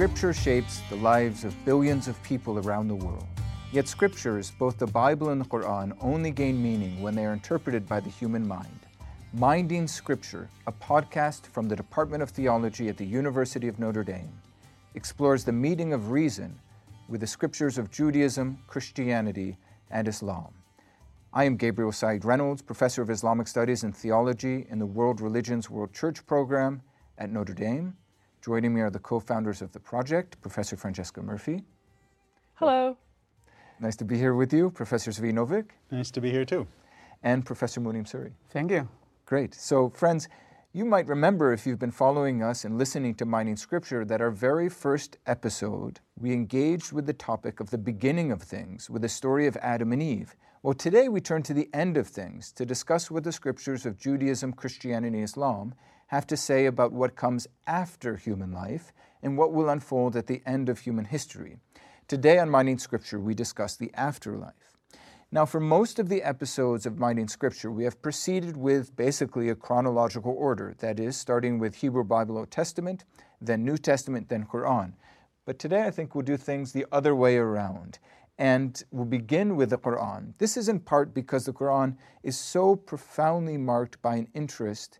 Scripture shapes the lives of billions of people around the world. Yet scriptures, both the Bible and the Quran, only gain meaning when they are interpreted by the human mind. Minding Scripture, a podcast from the Department of Theology at the University of Notre Dame, explores the meeting of reason with the scriptures of Judaism, Christianity, and Islam. I am Gabriel Said Reynolds, professor of Islamic Studies and Theology in the World Religions World Church program at Notre Dame. Joining me are the co founders of the project, Professor Francesca Murphy. Hello. Nice to be here with you, Professor Tzvi Novick. Nice to be here too. And Professor Mun'im Sirry. Thank you. Great. So, friends, you might remember if you've been following us and listening to Minding Scripture that our very first episode, we engaged with the topic of the beginning of things, with the story of Adam and Eve. Well, today we turn to the end of things to discuss with the scriptures of Judaism, Christianity, and Islam have to say about what comes after human life and what will unfold at the end of human history. Today on Minding Scripture, we discuss the afterlife. Now, for most of the episodes of Minding Scripture, we have proceeded with basically a chronological order, that is, starting with Hebrew Bible Old Testament, then New Testament, then Quran. But today I think we'll do things the other way around and we'll begin with the Quran. This is in part because the Quran is so profoundly marked by an interest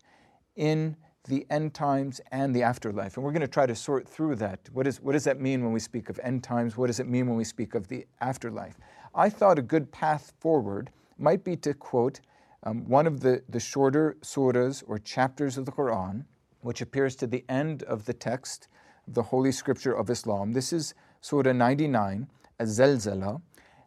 in the end times and the afterlife. And we're going to try to sort through that. What, is, what does that mean when we speak of end times? What does it mean when we speak of the afterlife? I thought a good path forward might be to quote um, one of the, the shorter surahs or chapters of the Quran, which appears to the end of the text the Holy Scripture of Islam. This is Surah 99 Zalzala.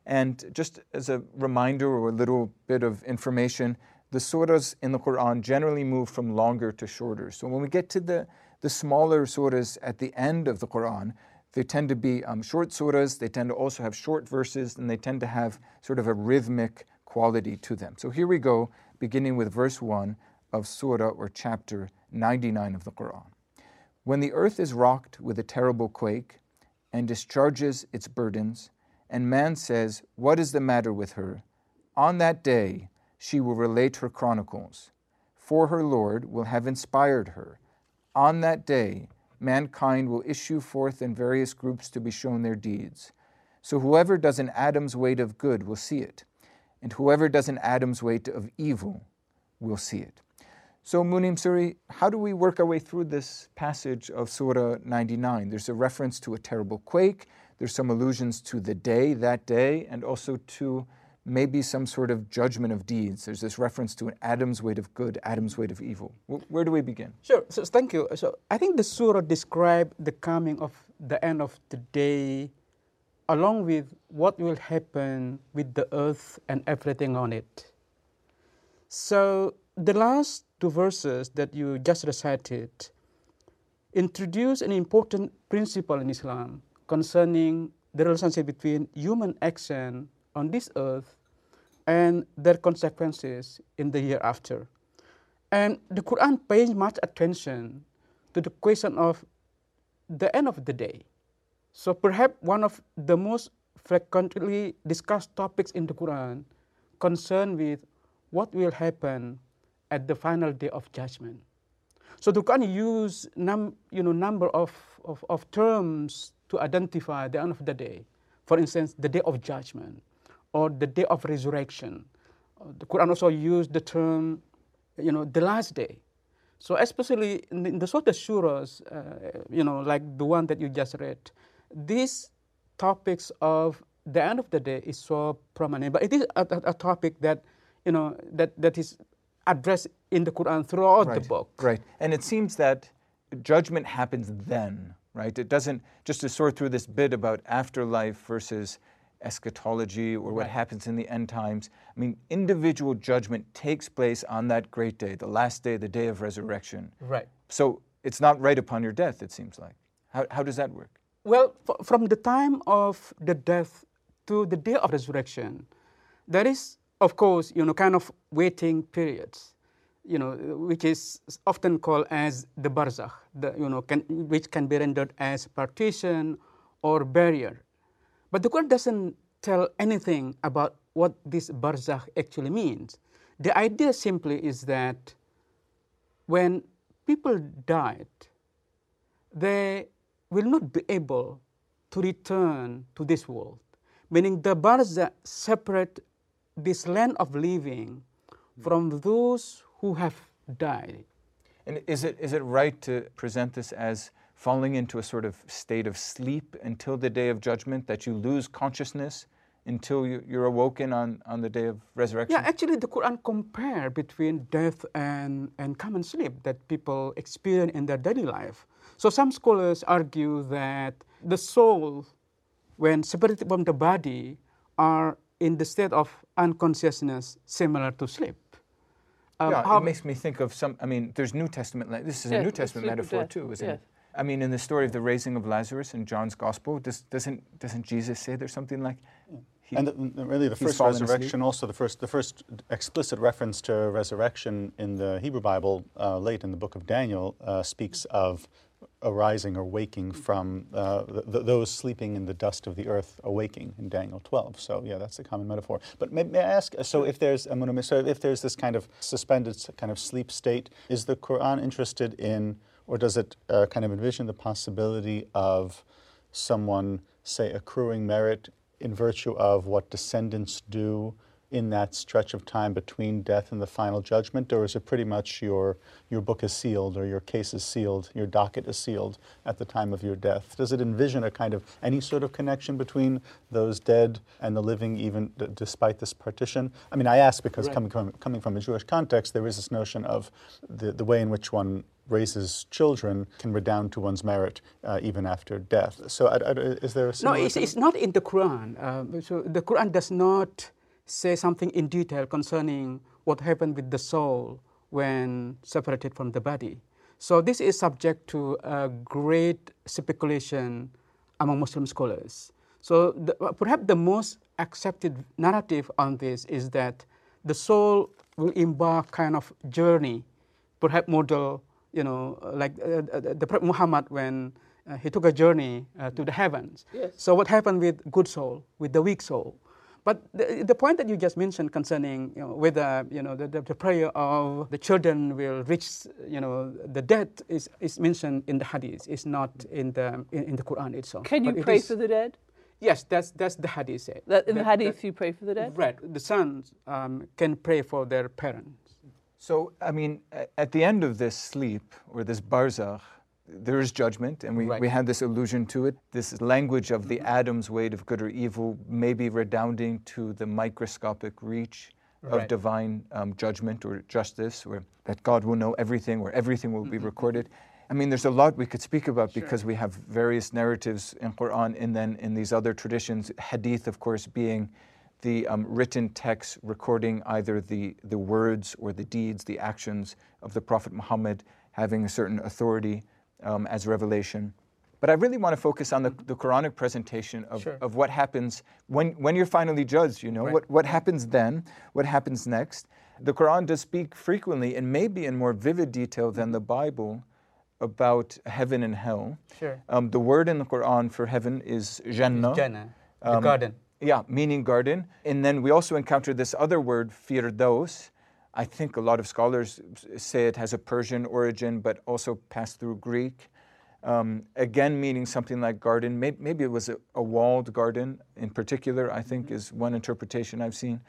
And just as a reminder or a little bit of information, the surahs in the Quran generally move from longer to shorter. So when we get to the, the smaller surahs at the end of the Quran, they tend to be um, short surahs, they tend to also have short verses, and they tend to have sort of a rhythmic quality to them. So here we go, beginning with verse 1 of Surah or chapter 99 of the Quran. When the earth is rocked with a terrible quake, and discharges its burdens, and man says, What is the matter with her? On that day she will relate her chronicles, for her Lord will have inspired her. On that day mankind will issue forth in various groups to be shown their deeds. So whoever does an atom's weight of good will see it, and whoever does an atom's weight of evil will see it. So, Mun'im Sirry, how do we work our way through this passage of Surah 99? There's a reference to a terrible quake, there's some allusions to the day, that day, and also to maybe some sort of judgment of deeds. There's this reference to an atom's weight of good, atom's weight of evil. Where do we begin? Sure. So, thank you. So, I think the surah describes the coming of the end of the day along with what will happen with the earth and everything on it. So, the last two verses that you just recited introduce an important principle in Islam concerning the relationship between human action on this earth and their consequences in the year after. And the Quran pays much attention to the question of the end of the day. So perhaps one of the most frequently discussed topics in the Quran concern with what will happen at the final day of judgment. So the Quran use num, you know, number of, of, of terms to identify the end of the day. For instance, the day of judgment or the day of resurrection. Uh, the Quran also used the term, you know, the last day. So especially in the, in the sort of surahs, uh, you know, like the one that you just read, these topics of the end of the day is so prominent. But it is a, a, a topic that, you know, that, that is addressed in the Quran throughout right, the book. Right. And it seems that judgment happens then, right? It doesn't, just to sort through this bit about afterlife versus eschatology or what right. happens in the end times. I mean, individual judgment takes place on that great day, the last day, the day of resurrection. Right. So it's not right upon your death, it seems like. How, how does that work? Well, f- from the time of the death to the day of resurrection, there is of course, you know, kind of waiting periods, you know, which is often called as the barzakh, the, you know, can, which can be rendered as partition or barrier. But the Quran doesn't tell anything about what this barzakh actually means. The idea simply is that when people died, they will not be able to return to this world. Meaning the barzakh separate this land of living from those who have died. And is it, is it right to present this as falling into a sort of state of sleep until the day of judgment, that you lose consciousness until you, you're awoken on, on the day of resurrection? Yeah, actually, the Quran compare between death and, and common sleep that people experience in their daily life. So some scholars argue that the soul, when separated from the body, are in the state of unconsciousness similar to sleep. Um, yeah, it makes me think of some. I mean, there's New Testament. This is yes, a New Testament metaphor too, isn't yes. it? I mean, in the story of the raising of Lazarus in John's Gospel, does, doesn't doesn't Jesus say there's something like? He, and the, really, the first resurrection, also the first the first explicit reference to resurrection in the Hebrew Bible, uh, late in the book of Daniel, uh, speaks of arising or waking from uh, th- those sleeping in the dust of the earth awaking in Daniel 12. So yeah, that's a common metaphor. But may, may I ask? So if there's so if there's this kind of suspended kind of sleep state, is the Quran interested in, or does it uh, kind of envision the possibility of someone, say, accruing merit in virtue of what descendants do? in that stretch of time between death and the final judgment, or is it pretty much your, your book is sealed or your case is sealed, your docket is sealed at the time of your death? Does it envision a kind of any sort of connection between those dead and the living, even d- despite this partition? I mean, I ask because right. coming, from, coming from a Jewish context, there is this notion of the, the way in which one raises children can redound to one's merit uh, even after death. So, uh, is there a no? It's, it's, not in the Quran. Uh, so the Quran does not say something in detail concerning what happened with the soul when separated from the body. So this is subject to a great speculation among Muslim scholars. So the, perhaps the most accepted narrative on this is that the soul will embark kind of journey, perhaps model, you know, like uh, uh the Prophet Muhammad when uh, he took a journey uh, to the heavens. Yes. So what happened with good soul, with the weak soul? But the, the point that you just mentioned concerning you know, whether you know, the, the, the, prayer of the children will reach you know, the dead is, is mentioned in the hadith, it's not in the, in, in the Quran itself. Can you but pray for the dead? Yes, that's, that's the hadith. That, in that, the hadith, that, you pray for the dead? Right. The sons um, can pray for their parents. So, I mean, at the end of this sleep or this barzakh, there is judgment, and we, right. we had this allusion to it. This language of the atom's weight of good or evil, maybe redounding to the microscopic reach of right. divine um, judgment or justice, or that God will know everything, or everything will be mm-hmm. recorded. I mean, there's a lot we could speak about sure. because we have various narratives in Quran, and then in these other traditions, Hadith, of course, being the um, written text recording either the, the words or the deeds, the actions of the Prophet Muhammad having a certain authority um, as revelation. But I really want to focus on the, the Quranic presentation of, sure. of what happens when, when you're finally judged, you know, right. what, what happens then, what happens next. The Quran does speak frequently and maybe in more vivid detail than the Bible about heaven and hell. Sure. Um, the word in the Quran for heaven is Jannah. Jannah, the um, garden. Yeah, meaning garden. And then we also encounter this other word, firdaus, I think a lot of scholars say it has a Persian origin, but also passed through Greek. Um, again, meaning something like garden. Maybe, maybe it was a, a, walled garden in particular, I think, mm-hmm. is one interpretation I've seen.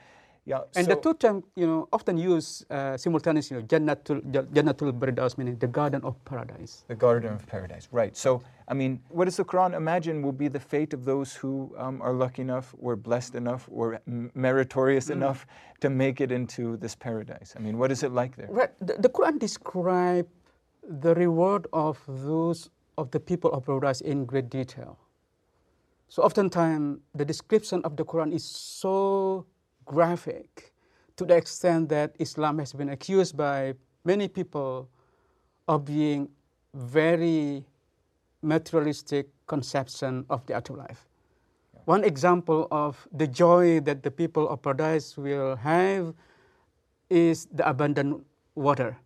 Yeah, and so the two terms, you know, often used uh, simultaneously, Jannatul, Jannatul Firdaus, meaning the garden of paradise. The garden of paradise, right. So, I mean, what does the Quran imagine will be the fate of those who um, are lucky enough or blessed enough or meritorious mm. enough to make it into this paradise? I mean, what is it like there? Right. The, the Quran describes the reward of those of the people of paradise in great detail. So oftentimes the description of the Quran is so graphic to the extent that Islam has been accused by many people of being very materialistic conception of the afterlife. Yeah. One example of the joy that the people of paradise will have is the abundant water.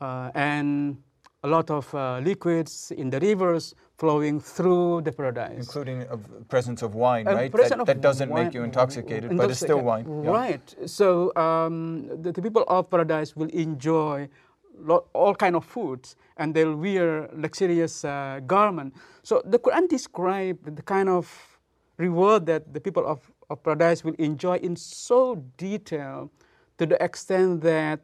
Uh, and a lot of uh, liquids in the rivers flowing through the paradise. Including the presence of wine, right? That, that, doesn't wine, make you intoxicated, but it's still wine. Right. Yeah. So um, the, the, people of paradise will enjoy lot, all kind of foods, and they'll wear luxurious uh, garment. So the Quran describes the kind of reward that the people of, of paradise will enjoy in so detail to the extent that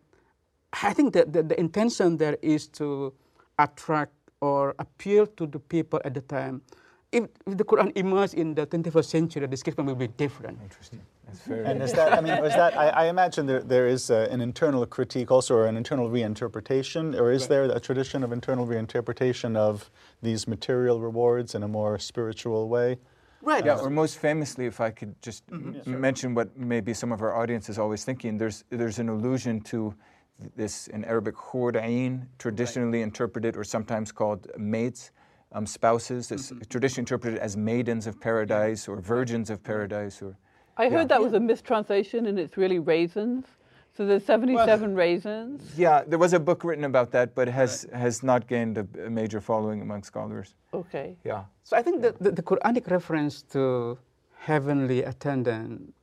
I think that the, the intention there is to attract or appeal to the people at the time. If, if the Quran emerged in the 21st century, the description will be different. Interesting. That's very and is that, I mean, is that, I, I imagine there, there is a, an internal critique also, or an internal reinterpretation, or is right. there a tradition of internal reinterpretation of these material rewards in a more spiritual way? Right. Yeah, or most famously, if I could just mm-hmm. yeah, sure. mention what maybe some of our audience is always thinking, there's, there's an allusion to this in Arabic, hur traditionally right. interpreted or sometimes called mates, um, spouses, mm-hmm. traditionally interpreted as maidens of paradise or virgins of paradise. Or, I heard yeah. that was a mistranslation and it's really raisins. So there's 77 well, raisins. Yeah, there was a book written about that, but has right. has not gained a, a, major following among scholars. Okay. Yeah. So I think the, the, the Quranic reference to heavenly attendant,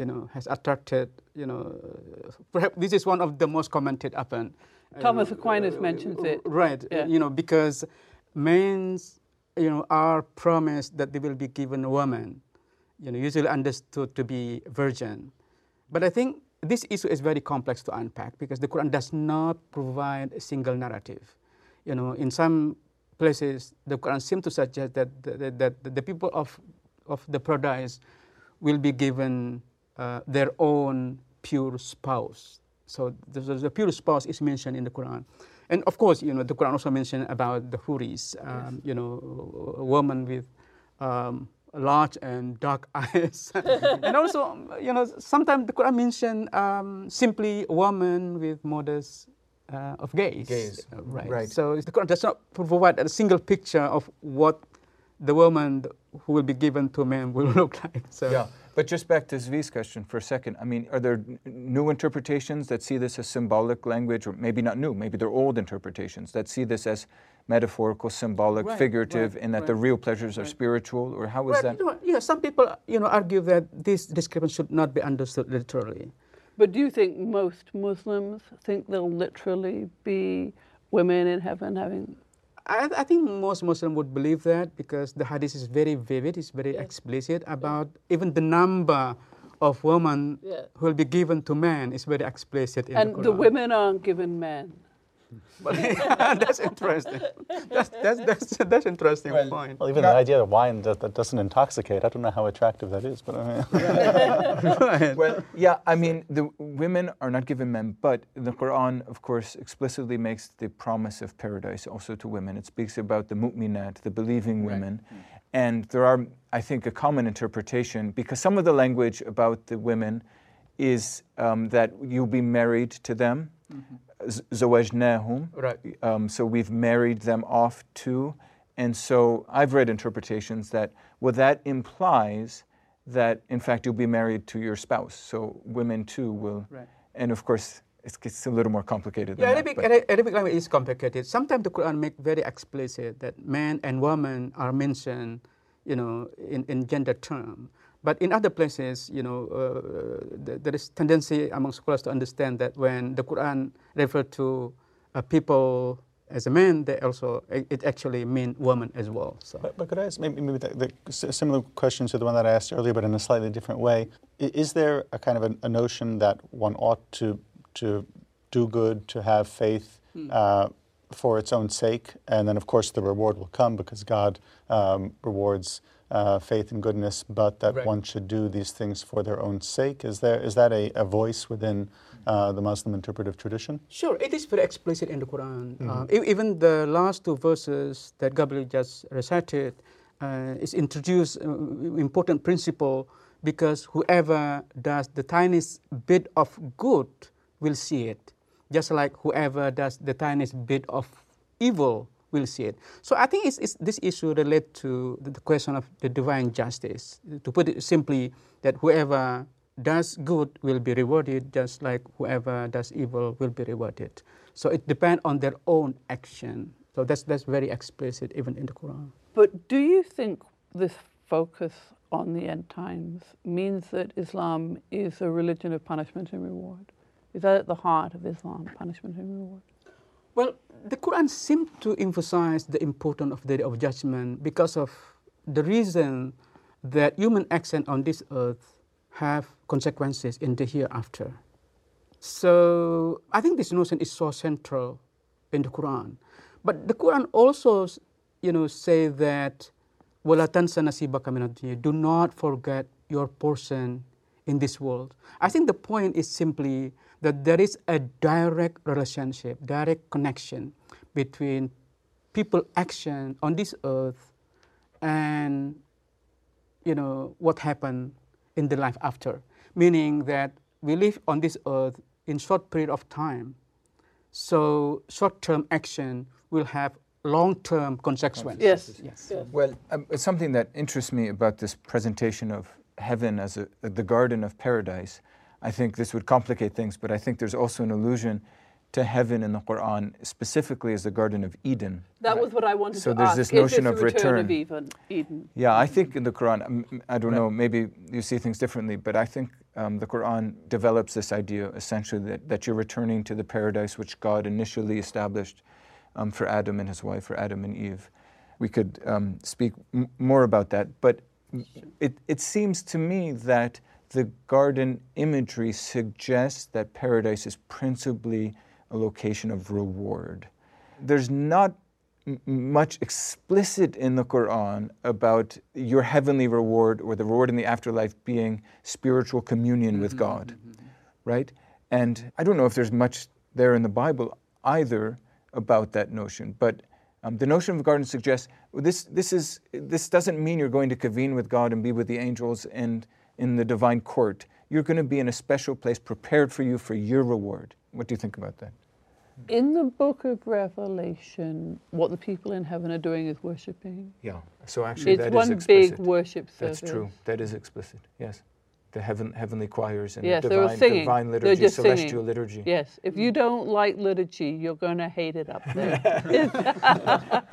you know, has attracted, you know, perhaps this is one of the most commented upon. Thomas Aquinas uh, mentions it. Right. Yeah. You know, because men, you know, are promised that they will be given a woman, you know, usually understood to be virgin. But I think this issue is very complex to unpack because the Quran does not provide a single narrative. You know, in some places, the Quran seems to suggest that the, that the people of, of the paradise will be given uh, their own pure spouse. So the, the, pure spouse is mentioned in the Quran. And of course, you know, the Quran also mentioned about the huris, um, yes. you know, a woman with um, large and dark eyes. and also, you know, sometimes the Quran mentioned um, simply a woman with modest uh, of gaze. Gaze. Uh, right. right. So the Quran does not provide a single picture of what the woman who will be given to a man will look like. So. Yeah. But just back to Tzvi's question for a second. I mean, are there new interpretations that see this as symbolic language, or maybe not new, maybe they're old interpretations that see this as metaphorical, symbolic, right, figurative, right, and that right, the real pleasures are spiritual, or how is that? You know, yeah, some people you know argue that this description should not be understood literally. But do you think most Muslims think they'll literally be women in heaven having I, I, think most Muslims would believe that because the hadith is very vivid, it's very yeah. explicit about yeah. even the number of women yeah. who will be given to men is very explicit in and the, the women aren't given men. But that's interesting. That's that's that's, that's interesting well, point. Well, even the idea of wine that, that, doesn't intoxicate, I don't know how attractive that is. But I mean. right. Well, yeah, I mean, the women are not given men, but the Quran, of course, explicitly makes the promise of paradise also to women. It speaks about the mu'minat, the believing women. Right. And there are, I think, a common interpretation because some of the language about the women is um, that you'll be married to them. Mm-hmm zawajnahum. Right. Um, so we've married them off to. And so I've read interpretations that, well, that implies that, in fact, you'll be married to your spouse. So women too will. Right. And of course, it's, it's a little more complicated yeah, Arabic, that, Arabic language is complicated. Sometimes the Quran make very explicit that man and woman are mentioned, you know, in, in gender term. But in other places, you know, uh, there is tendency among scholars to understand that when the Quran referred to uh, people as a man, they also it actually mean woman as well. So. But, but could I ask maybe, maybe the, the similar question to the one that I asked earlier, but in a slightly different way? Is there a kind of a, a notion that one ought to to do good, to have faith? Hmm. Uh, for its own sake, and then of course the reward will come because God um, rewards uh, faith and goodness, but that right. one should do these things for their own sake. Is there is that a, a voice within uh, the Muslim interpretive tradition? Sure, it is very explicit in the Quran. Mm-hmm. Uh, even the last two verses that Gabriel just recited uh, is introduced uh, important principle because whoever does the tiniest bit of good will see it, just like whoever does the tiniest bit of evil will see it. So I think it's, it's, this issue relates to the, the question of the divine justice. To put it simply, that whoever does good will be rewarded, just like whoever does evil will be rewarded. So it depends on their own action. So that's that's very explicit even in the Quran. But do you think this focus on the end times means that Islam is a religion of punishment and reward? Is that at the heart of Islam, punishment and reward? Well, the Quran seems to emphasize the importance of the day of judgment because of the reason that human action on this earth have consequences in the hereafter. So I think this notion is so central in the Quran. But the Quran also, you know, say that do not forget your portion in this world. I think the point is simply that there is a direct relationship, direct connection between people action on this earth and you know what happened in the life after. Meaning that we live on this earth in short period of time. So short-term action will have long-term consequences. Yes. Yes. Yes. Well um, something that interests me about this presentation of heaven as a, the garden of paradise i think this would complicate things but i think there's also an allusion to heaven in the Quran, specifically as the Garden of Eden. That was what I wanted so to ask. So there's this notion this of return. Of Eden? Eden? Yeah, I think in the Quran, I don't know, maybe you see things differently, but I think um, the Quran develops this idea essentially that, that you're returning to the paradise which God initially established um, for Adam and his wife, for Adam and Eve. We could um, speak m- more about that, but it, it seems to me that the garden imagery suggests that paradise is principally a location of reward. There's not m- much explicit in the Quran about your heavenly reward or the reward in the afterlife being spiritual communion mm-hmm, with God, mm-hmm. right? And I don't know if there's much there in the Bible either about that notion, but um, the notion of the garden suggests this, this, is, this doesn't mean you're going to convene with God and be with the angels and in the divine court. You're going to be in a special place prepared for you for your reward. What do you think about that? In the book of Revelation, what the people in heaven are doing is worshipping. Yeah. So actually, it's that one is explicit. big worship service. That's true. That is explicit. Yes the heaven, heavenly choirs and yes, divine, singing. divine liturgy, celestial singing. liturgy. Yes, if you don't like liturgy, you're going to hate it up there.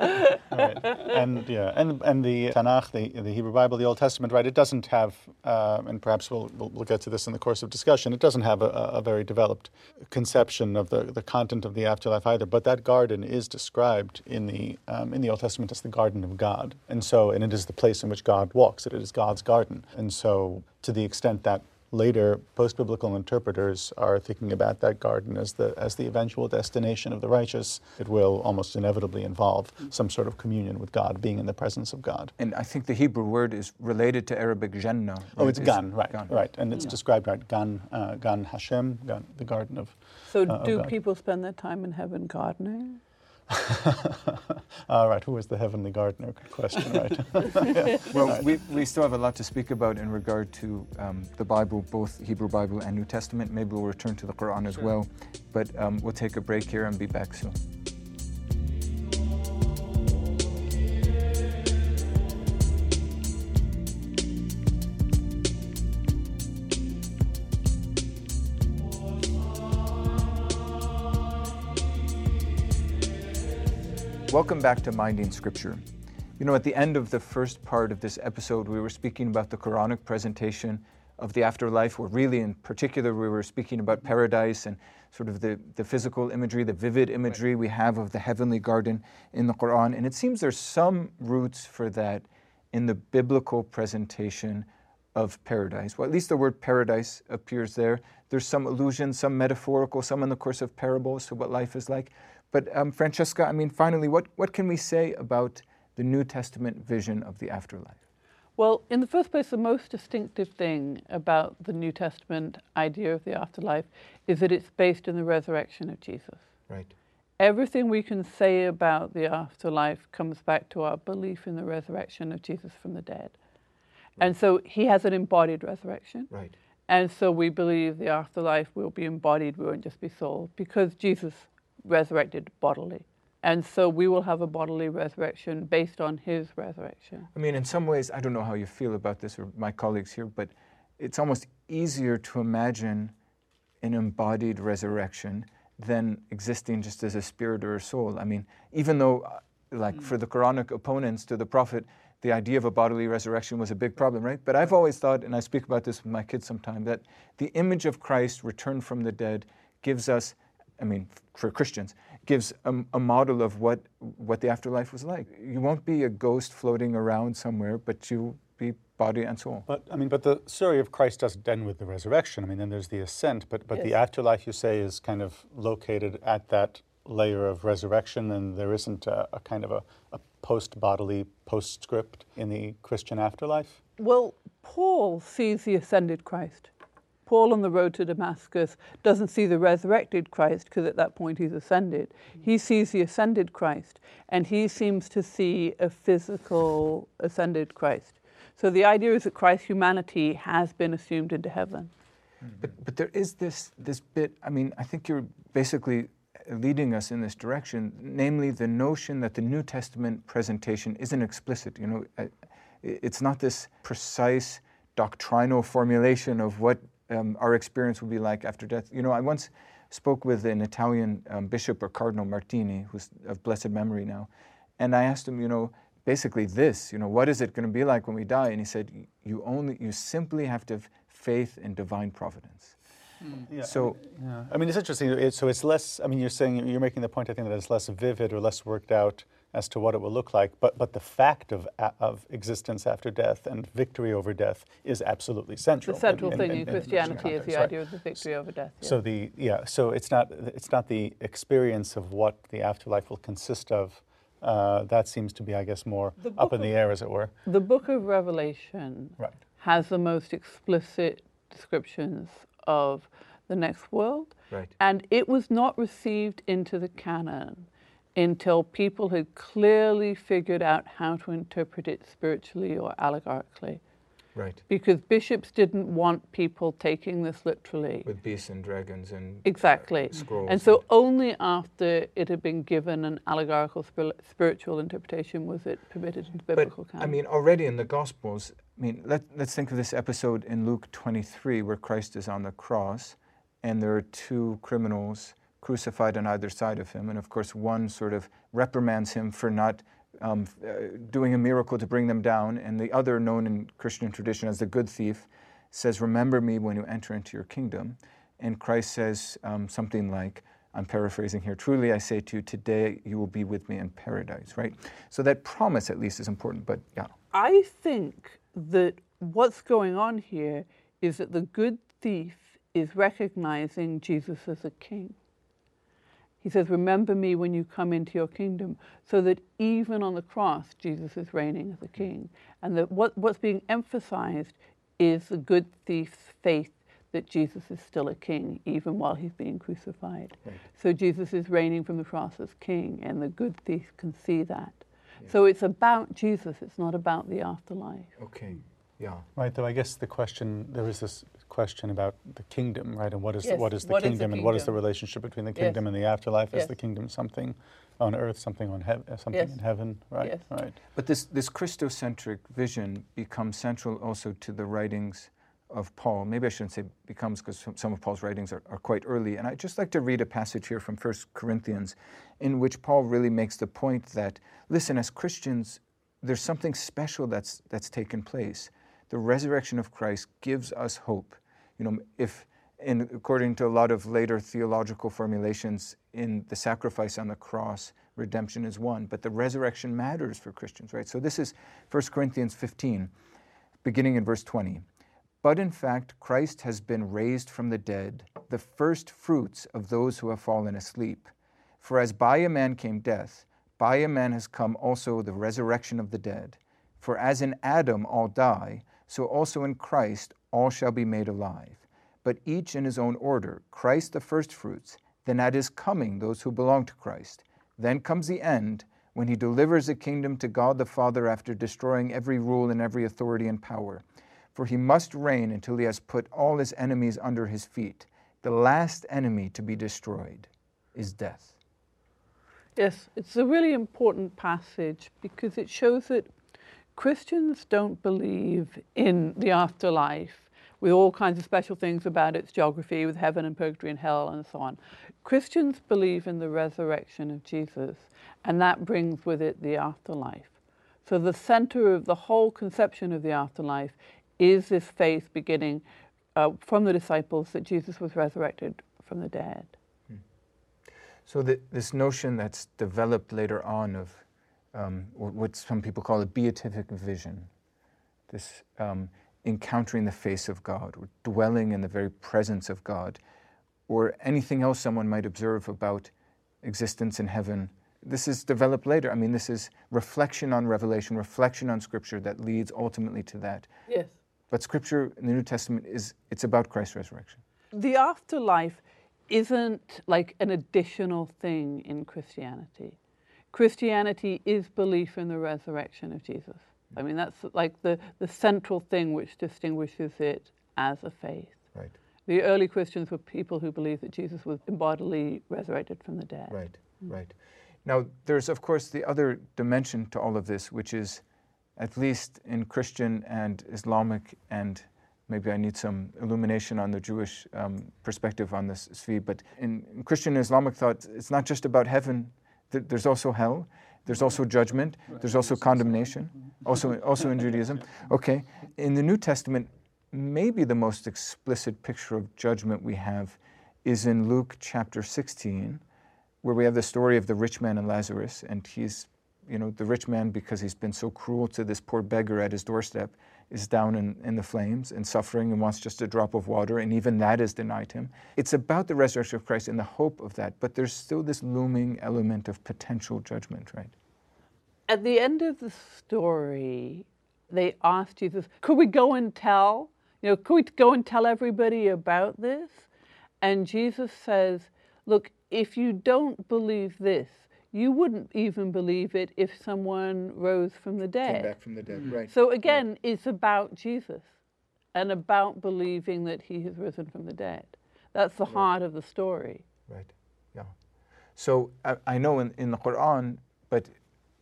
right. And yeah, and and the Tanakh, the, the Hebrew Bible, the Old Testament, right? It doesn't have, uh, and perhaps we'll, we'll, we'll get to this in the course of discussion. It doesn't have a, a very developed conception of the, the content of the afterlife either. But that garden is described in the um, in the Old Testament as the garden of God, and so and it is the place in which God walks. It is God's garden, and so to the extent that later post-biblical interpreters are thinking about that garden as the as the eventual destination of the righteous it will almost inevitably involve some sort of communion with God being in the presence of God and I think the Hebrew word is related to Arabic Jannah right? oh it's Gan right Gan. right and it's yeah. described right Gan uh, Gan Hashem Gan, the garden of so uh, do of people spend their time in heaven gardening All right, who is the heavenly gardener? Good question, right? yeah. Well, right. we, we still have a lot to speak about in regard to um, the Bible, both Hebrew Bible and New Testament. Maybe we'll return to the Quran as well. But um, we'll take a break here and be back soon. Welcome back to Minding Scripture. You know, at the end of the first part of this episode, we were speaking about the Quranic presentation of the afterlife, or really in particular, we were speaking about paradise and sort of the, the physical imagery, the vivid imagery we have of the heavenly garden in the Quran. And it seems there's some roots for that in the biblical presentation of paradise. Well, at least the word paradise appears there. There's some allusion, some metaphorical, some in the course of parables to what life is like. But um, Francesca, I mean, finally, what, what can we say about the New Testament vision of the afterlife? Well, in the first place, the most distinctive thing about the New Testament idea of the afterlife is that it's based in the resurrection of Jesus. Right. Everything we can say about the afterlife comes back to our belief in the resurrection of Jesus from the dead. Right. And so he has an embodied resurrection. Right. And so we believe the afterlife will be embodied, we won't just be souls, because Jesus resurrected bodily. And so we will have a bodily resurrection based on his resurrection. I mean, in some ways, I don't know how you feel about this or my colleagues here, but it's almost easier to imagine an embodied resurrection than existing just as a spirit or a soul. I mean, even though, uh, like mm. for the Quranic opponents to the Prophet, the idea of a bodily resurrection was a big problem, right? But I've always thought, and I speak about this with my kids sometimes, that the image of Christ returned from the dead gives us I mean, for Christians, gives a, a, model of what, what the afterlife was like. You won't be a ghost floating around somewhere, but you'll be body and soul. But I mean, but the story of Christ doesn't end with the resurrection. I mean, then there's the ascent, but but yes. the afterlife, you say, is kind of located at that layer of resurrection, and there isn't a, a kind of a, a post bodily postscript in the Christian afterlife. Well, Paul sees the ascended Christ. Paul on the road to Damascus doesn't see the resurrected Christ because at that point he's ascended. Mm-hmm. He sees the ascended Christ and he seems to see a physical ascended Christ. So the idea is that Christ's humanity has been assumed into heaven. Mm-hmm. But, but there is this, this bit, I mean, I think you're basically leading us in this direction, namely the notion that the New Testament presentation isn't explicit. You know, uh, it's not this precise doctrinal formulation of what um, our experience will be like after death. You know, I once spoke with an Italian um, bishop or cardinal Martini, who's of blessed memory now, and I asked him, you know, basically this, you know, what is it going to be like when we die? And he said, you only, you simply have to have faith in divine providence. Mm. Yeah, so, I mean, yeah. I mean, it's interesting. It, so it's less. I mean, you're saying you're making the point. I think that it's less vivid or less worked out as to what it will look like. But, but the fact of, of existence after death and victory over death is absolutely central. The central in, thing in, in, in Christianity is the right. idea of the victory over death. Yeah. So the yeah, so it's not it's not the experience of what the afterlife will consist of. Uh, that seems to be, I guess, more up in the air, as it were. The Book of Revelation right. has the most explicit descriptions of the next world, right. and it was not received into the canon until people had clearly figured out how to interpret it spiritually or allegorically. Right. Because bishops didn't want people taking this literally. With beasts and dragons and uh, exactly. scrolls. And so only after it had been given an allegorical spiritual interpretation was it permitted into biblical but, canon. I mean, already in the Gospels, I mean, let, let's think of this episode in Luke 23 where Christ is on the cross and there are two criminals crucified on either side of him. And of course, one sort of reprimands him for not um, uh, doing a miracle to bring them down, and the other, known in Christian tradition as the good thief, says, Remember me when you enter into your kingdom. And Christ says um, something like, I'm paraphrasing here, truly I say to you, today you will be with me in paradise, right? So that promise at least is important, but yeah. I think that what's going on here is that the good thief is recognizing Jesus as a king. He says, Remember me when you come into your kingdom, so that even on the cross, Jesus is reigning as a king. And that what, what's being emphasized is the good thief's faith that Jesus is still a king, even while he's being crucified. Right. So Jesus is reigning from the cross as king, and the good thief can see that. Yeah. So it's about Jesus, it's not about the afterlife. Okay, yeah. Right, though I guess the question, there is this question about the kingdom, right? And what is, yes. the, what is the what kingdom is the and what is the relationship between the kingdom yes. and the afterlife? Yes. Is the kingdom something on earth, something on heaven, uh, something in heaven, right? Right. But this this Christocentric vision becomes central also to the writings of Paul. Maybe I shouldn't say becomes because some of Paul's writings are, are quite early. And I'd just like to read a passage here from 1 Corinthians in which Paul really makes the point that, listen, as Christians, there's something special that's, that's taken place. The resurrection of Christ gives us hope. You know, if, in, according to a lot of later theological formulations, in the sacrifice on the cross, redemption is won, but the resurrection matters for Christians, right? So this is 1 Corinthians 15, beginning in verse 20. But in fact, Christ has been raised from the dead, the first fruits of those who have fallen asleep. For as by a man came death, by a man has come also the resurrection of the dead. For as in Adam all die, so also in Christ all shall be made alive. But each in his own order Christ the firstfruits, then at his coming those who belong to Christ. Then comes the end, when he delivers the kingdom to God the Father after destroying every rule and every authority and power. For he must reign until he has put all his enemies under his feet. The last enemy to be destroyed is death. Yes, it's a really important passage because it shows that Christians don't believe in the afterlife with all kinds of special things about its geography, with heaven and purgatory and hell and so on. Christians believe in the resurrection of Jesus, and that brings with it the afterlife. So the center of the whole conception of the afterlife is this faith beginning uh, from the disciples that Jesus was resurrected from the dead. Hmm. So the, this notion that's developed later on of um, what some people call a beatific vision, this um, encountering the face of God, or dwelling in the very presence of God, or anything else someone might observe about existence in heaven. This is developed later. I mean, this is reflection on revelation, reflection on Scripture that leads ultimately to that. Yes. But Scripture in the New Testament is it's about Christ's resurrection. The afterlife isn't like an additional thing in Christianity. Christianity is belief in the resurrection of Jesus. I mean, that's like the, the central thing which distinguishes it as a faith. Right. The early Christians were people who believed that Jesus was bodily resurrected from the dead. Right, right. Now, there's, of course, the other dimension to all of this, which is, at least in Christian and Islamic, and maybe I need some illumination on the Jewish um, perspective on this, Tzvi, but in, in Christian and Islamic thought, it's not just about heaven, there's also hell. There's also judgment. There's also condemnation. Also, also in Judaism. Okay. In the New Testament, maybe the most explicit picture of judgment we have is in Luke chapter 16, where we have the story of the rich man and Lazarus, and he's, you know, the rich man, because he's been so cruel to this poor beggar at his doorstep, is down in, in the flames and suffering and wants just a drop of water, and even that is denied him. It's about the resurrection of Christ and the hope of that, but there's still this looming element of potential judgment, right? At the end of the story, they asked Jesus, Could we go and tell? You know, could we go and tell everybody about this? And Jesus says, Look, if you don't believe this, you wouldn't even believe it if someone rose from the dead. Came back from the dead, mm-hmm. right. So again, right. it's about Jesus and about believing that he has risen from the dead. That's the right. heart of the story. Right, yeah. So I, I know in, in the Quran, but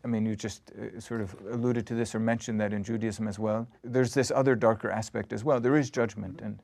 I mean, you just uh, sort of alluded to this or mentioned that in Judaism as well. There's this other darker aspect as well. There is judgment, and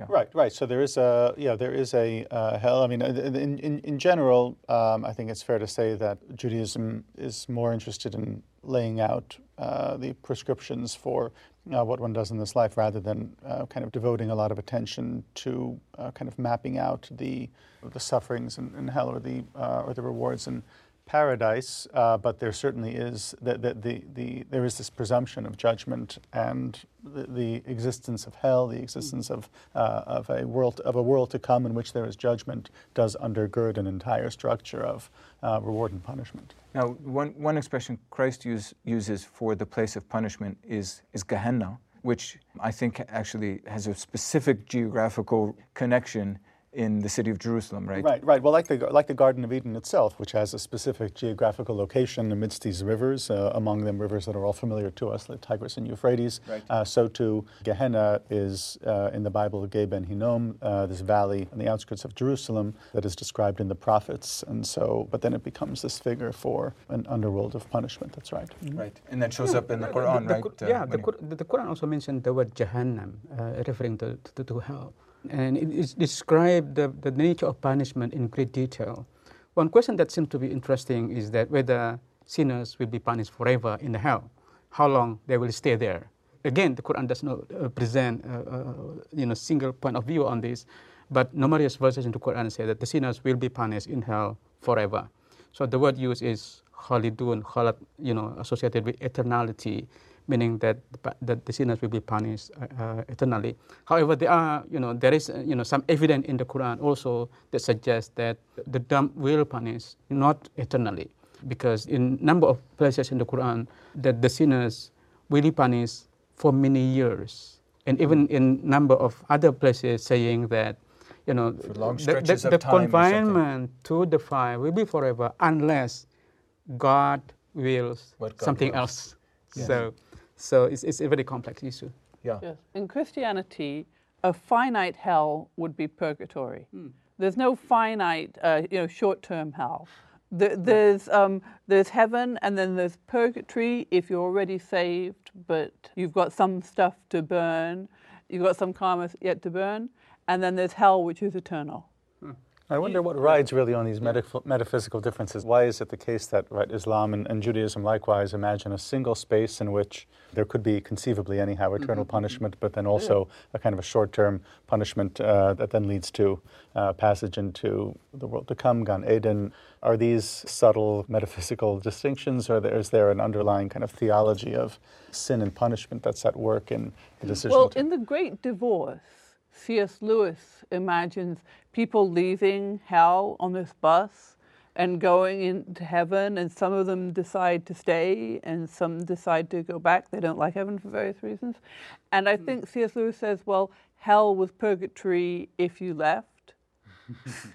yeah. Right, right. So there is a yeah, there is a uh, hell. I mean, in in, in general, um, I think it's fair to say that Judaism is more interested in laying out uh, the prescriptions for uh, what one does in this life, rather than uh, kind of devoting a lot of attention to uh, kind of mapping out the the sufferings in, in hell or the uh, or the rewards and paradise, uh, but there certainly is the, the, the, the, there is this presumption of judgment and the, the existence of hell, the existence of, uh, of, a world, of a world to come in which there is judgment does undergird an entire structure of uh, reward and punishment. Now, one, one expression Christ use, uses for the place of punishment is, is Gehenna, which I think actually has a specific geographical connection in the city of Jerusalem, right? Right, right. Well, like the, like the Garden of Eden itself, which has a specific geographical location amidst these rivers, uh, among them rivers that are all familiar to us, like Tigris and Euphrates. Right. Uh, so too, Gehenna is uh, in the Bible, Ge Ben Hinnom, uh, this valley on the outskirts of Jerusalem that is described in the prophets. And so, but then it becomes this figure for an underworld of punishment. That's right. Mm-hmm. Right. And that shows yeah, up in the Quran, the, the, right? yeah, the, the, Quran also mentioned the word Jahannam, uh, referring to, to, to hell and it describes the, the nature of punishment in great detail. One question that seems to be interesting is that whether sinners will be punished forever in the hell, how long they will stay there. Again, the Quran does not uh, present uh, uh, you know, single point of view on this, but numerous verses in the Quran say that the sinners will be punished in hell forever. So the word used is khalidun, khalad, you know, associated with eternality, meaning that that the sinners will be punished uh, uh, eternally. However, there are you know there is you know some evidence in the Quran also that suggests that the dumb will punish not eternally, because in number of places in the Quran that the sinners will be punished for many years, and even in number of other places saying that you know the, the, the confinement to the fire will be forever unless God wills God something wills. else. Yes. So so it's, it's a very complex issue. Yeah. Yes. In Christianity, a finite hell would be purgatory. Hmm. There's no finite, uh, you know, short-term hell. The, there's um, there's heaven and then there's purgatory if you're already saved, but you've got some stuff to burn, you've got some karma yet to burn, and then there's hell, which is eternal. I wonder what rides really on these metaphysical differences. Why is it the case that right, Islam and, and, Judaism likewise imagine a single space in which there could be conceivably anyhow eternal mm-hmm. punishment, but then also a kind of a short-term punishment uh, that then leads to uh, passage into the world to come, Gan Eden. Are these subtle metaphysical distinctions, or is there an underlying kind of theology of sin and punishment that's at work in the decision? Well, to... in the Great Divorce, C.S. Lewis imagines people leaving hell on this bus and going into heaven, and some of them decide to stay, and some decide to go back. They don't like heaven for various reasons. And I hmm. think C.S. Lewis says, well, hell was purgatory if you left.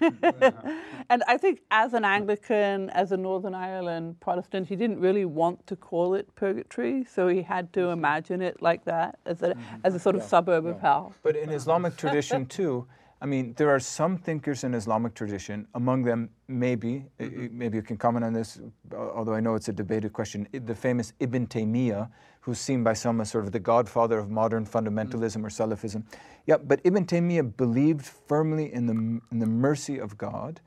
and I think as an Anglican, as a Northern Ireland Protestant, he didn't really want to call it purgatory, so he had to imagine it like that, as a, mm-hmm. as a sort of yeah, suburb yeah. of hell. But in Islamic tradition, too, I mean, there are some thinkers in Islamic tradition, among them, maybe, mm-hmm. maybe you can comment on this, although I know it's a debated question, the famous Ibn Taymiyyah, who's seen by some as sort of the godfather of modern fundamentalism or Salafism. Yeah, but Ibn Taymiyyah believed firmly in the, in the mercy of God,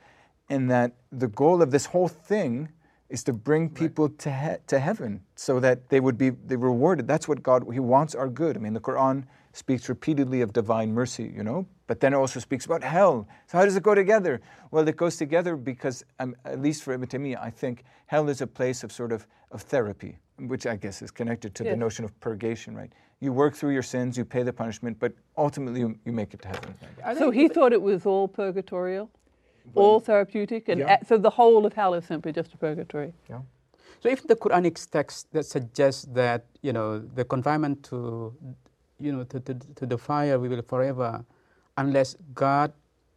and that the goal of this whole thing is to bring people right. to, he- to heaven so that they would be they rewarded. That's what God, He wants our good. I mean, the Quran speaks repeatedly of divine mercy, you know, but then it also speaks about hell. So how does it go together? Well, it goes together because, um, at least for Ibn Taymiyyah, I think hell is a place of sort of, of therapy, which I guess is connected to yes. the notion of purgation, right? You work through your sins, you pay the punishment, but ultimately you, you make it to heaven. So he thought it was all purgatorial, well, all therapeutic, and yeah. so the whole of hell is simply just a purgatory. Yeah. So if the Quranic text that suggests that you know the confinement to you know to, to, to the fire we will forever unless God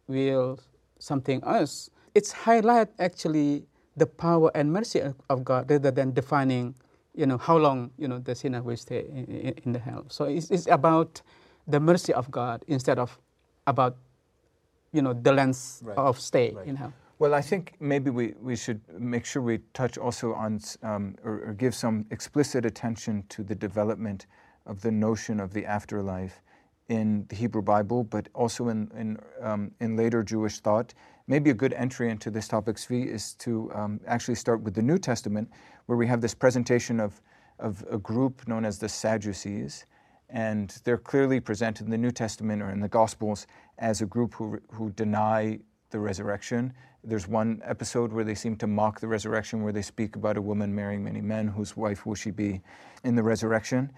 will something us. It's highlight actually the power and mercy of God rather than defining, you know, how long you know the sinner will stay in, in the hell. So it's, it's about the mercy of God instead of about, you know, the length right. of stay right. in hell. Well, I think maybe we, we should make sure we touch also on um, or, or give some explicit attention to the development of the notion of the afterlife in the Hebrew Bible, but also in, in, um, in later Jewish thought. Maybe a good entry into this topic, Tzvi, is to um, actually start with the New Testament, where we have this presentation of, of a group known as the Sadducees. And they're clearly presented in the New Testament or in the Gospels as a group who, who deny the resurrection. There's one episode where they seem to mock the resurrection, where they speak about a woman marrying many men, whose wife will she be in the resurrection.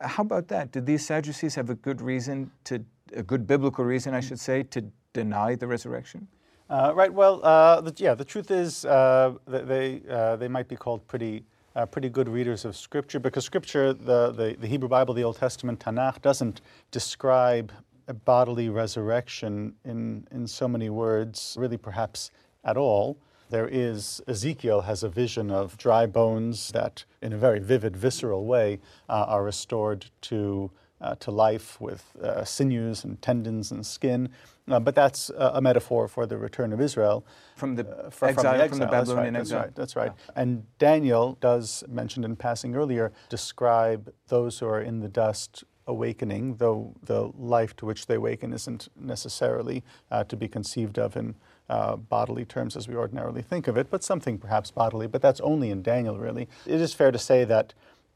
How about that? Did these Sadducees have a good reason to, a good biblical reason, I should say, to deny the resurrection? Uh, right. Well, uh, the, yeah. The truth is, uh, they uh, they might be called pretty uh, pretty good readers of Scripture because Scripture, the, the, the Hebrew Bible, the Old Testament Tanakh, doesn't describe a bodily resurrection in in so many words, really, perhaps at all. There is, Ezekiel has a vision of dry bones that, in a very vivid, visceral way, uh, are restored to, uh, to life with uh, sinews and tendons and skin. Uh, but that's a metaphor for the return of Israel. From the, uh, for, exile, from the, exile, from the Babylonian that's right, exile. That's right. That's right. Yeah. And Daniel does, mentioned in passing earlier, describe those who are in the dust awakening, though the life to which they awaken isn't necessarily uh, to be conceived of in uh, bodily terms as we ordinarily think of it, but something perhaps bodily, but that's only in Daniel, really. It is fair to say that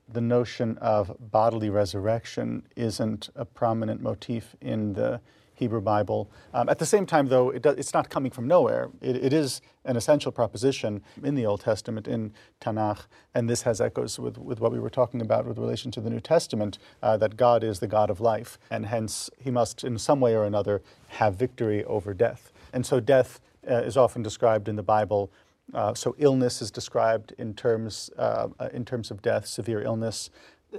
the notion of bodily resurrection isn't a prominent motif in the Hebrew Bible. Um, at the same time, though, it it's not coming from nowhere. It, it is an essential proposition in the Old Testament, in Tanakh, and this has echoes with, with what we were talking about with relation to the New Testament, uh, that God is the God of life, and hence he must, in some way or another, have victory over death. And so death uh, is often described in the Bible. Uh, so illness is described in terms uh, uh in terms of death, severe illness.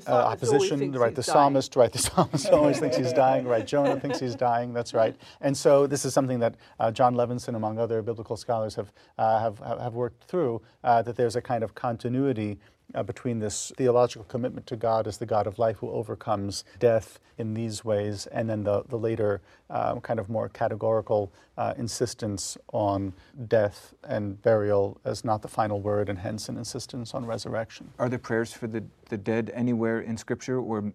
Uh, opposition, right? The psalmist, right? The psalmist always thinks he's dying, right? Jonah thinks he's dying. That's right. And so this is something that uh, Jon Levenson, among other biblical scholars, have have have worked through. that there's a kind of continuity uh, between this theological commitment to God as the God of life who overcomes death in these ways, and then the, the later um, kind of more categorical uh, insistence on death and burial as not the final word, and hence an insistence on resurrection. Are there prayers for the, the dead anywhere in Scripture, or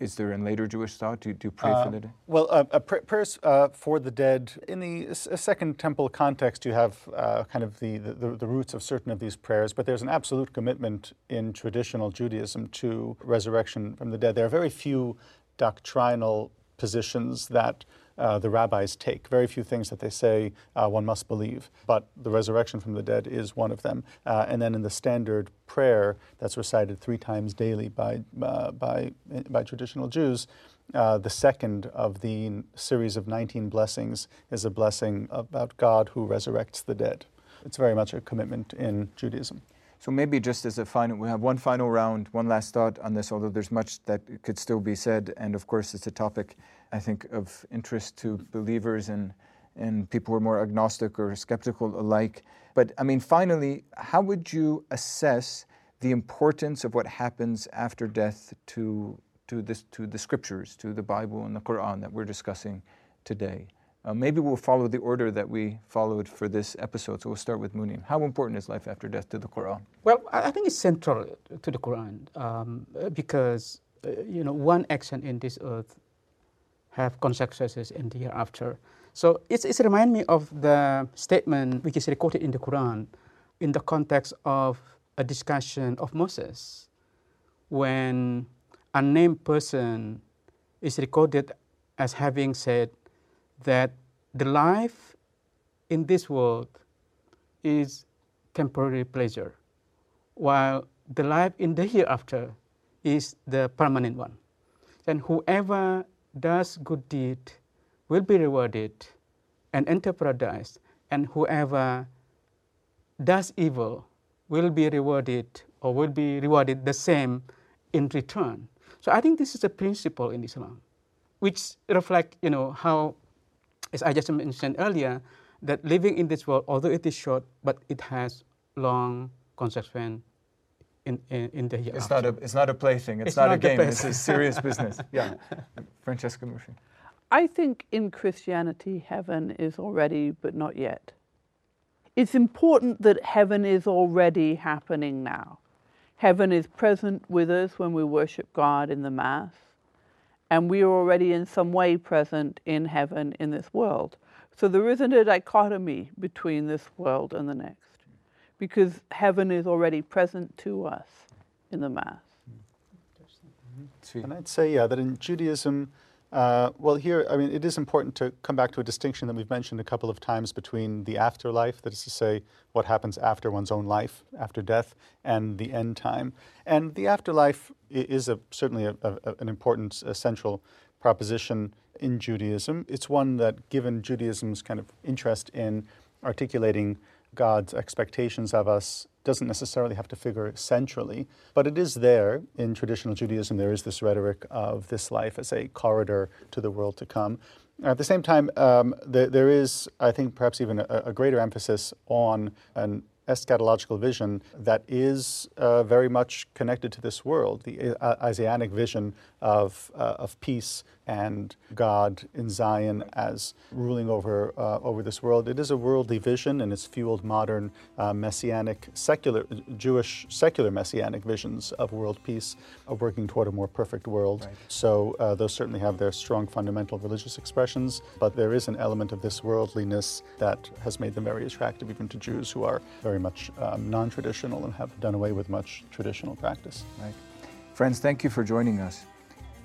is there in later Jewish thought to, to pray uh, for the dead? Well, uh, uh, prayers uh, for the dead, in the Second Temple context, you have uh, kind of the, the, the, roots of certain of these prayers, but there's an absolute commitment in traditional Judaism to resurrection from the dead. There are very few doctrinal positions that uh, the rabbis take. Very few things that they say uh, one must believe, but the resurrection from the dead is one of them. Uh, and then in the standard prayer that's recited three times daily by, uh, by, by traditional Jews, uh, the second of the series of 19 blessings is a blessing about God who resurrects the dead. It's very much a commitment in Judaism. So maybe just as a final, we have one final round, one last thought on this, although there's much that could still be said. And of course, it's a topic I think, of interest to believers and, and people who are more agnostic or skeptical alike. But I mean, finally, how would you assess the importance of what happens after death to, to, this, to the scriptures, to the Bible and the Quran that we're discussing today? Uh, maybe we'll follow the order that we followed for this episode. So we'll start with Mun'im. How important is life after death to the Quran? Well, I think it's central to the Quran um, because, uh, you know, one action in this earth have consequences in the hereafter. So it's, it's remind me of the statement which is recorded in the Quran in the context of a discussion of Moses when a named person is recorded as having said that the life in this world is temporary pleasure, while the life in the hereafter is the permanent one. And whoever does good deed will be rewarded and enter paradise, and whoever does evil will be rewarded or will be rewarded the same in return. So I think this is a principle in Islam, which reflect, you know, how, as I just mentioned earlier, that living in this world, although it is short, but it has long consequence in, in, in the hereafter. It's not a, it's not a plaything. It's, it's not, not, a game. It's a serious business. Yeah. Francesca Murphy. I think in Christianity, heaven is already, but not yet. It's important that heaven is already happening now. Heaven is present with us when we worship God in the Mass, and we are already in some way present in heaven in this world. So there isn't a dichotomy between this world and the next because heaven is already present to us in the Mass. Mm-hmm. Mm-hmm. And I'd say, yeah, that in Judaism, uh, well, here, I mean, it is important to come back to a distinction that we've mentioned a couple of times between the afterlife, that is to say, what happens after one's own life, after death, and the end time. And the afterlife is a, certainly a, a, an important, essential proposition in Judaism. It's one that, given Judaism's kind of interest in articulating God's expectations of us doesn't necessarily have to figure centrally, but it is there in traditional Judaism. There is this rhetoric of this life as a corridor to the world to come. At the same time, um, there, there is, I think, perhaps even a, a greater emphasis on an eschatological vision that is uh, very much connected to this world, the uh, Isaianic vision of, uh, of peace and God in Zion as ruling over, uh, over this world. It is a worldly vision and it's fueled modern uh, messianic, secular, Jewish secular messianic visions of world peace, of working toward a more perfect world. Right. So uh, those certainly have their strong fundamental religious expressions, but there is an element of this worldliness that has made them very attractive even to Jews who are very much um, non traditional and have done away with much traditional practice. Right. Friends, thank you for joining us.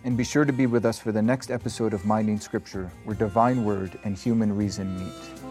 And be sure to be with us for the next episode of Minding Scripture, where divine word and human reason meet.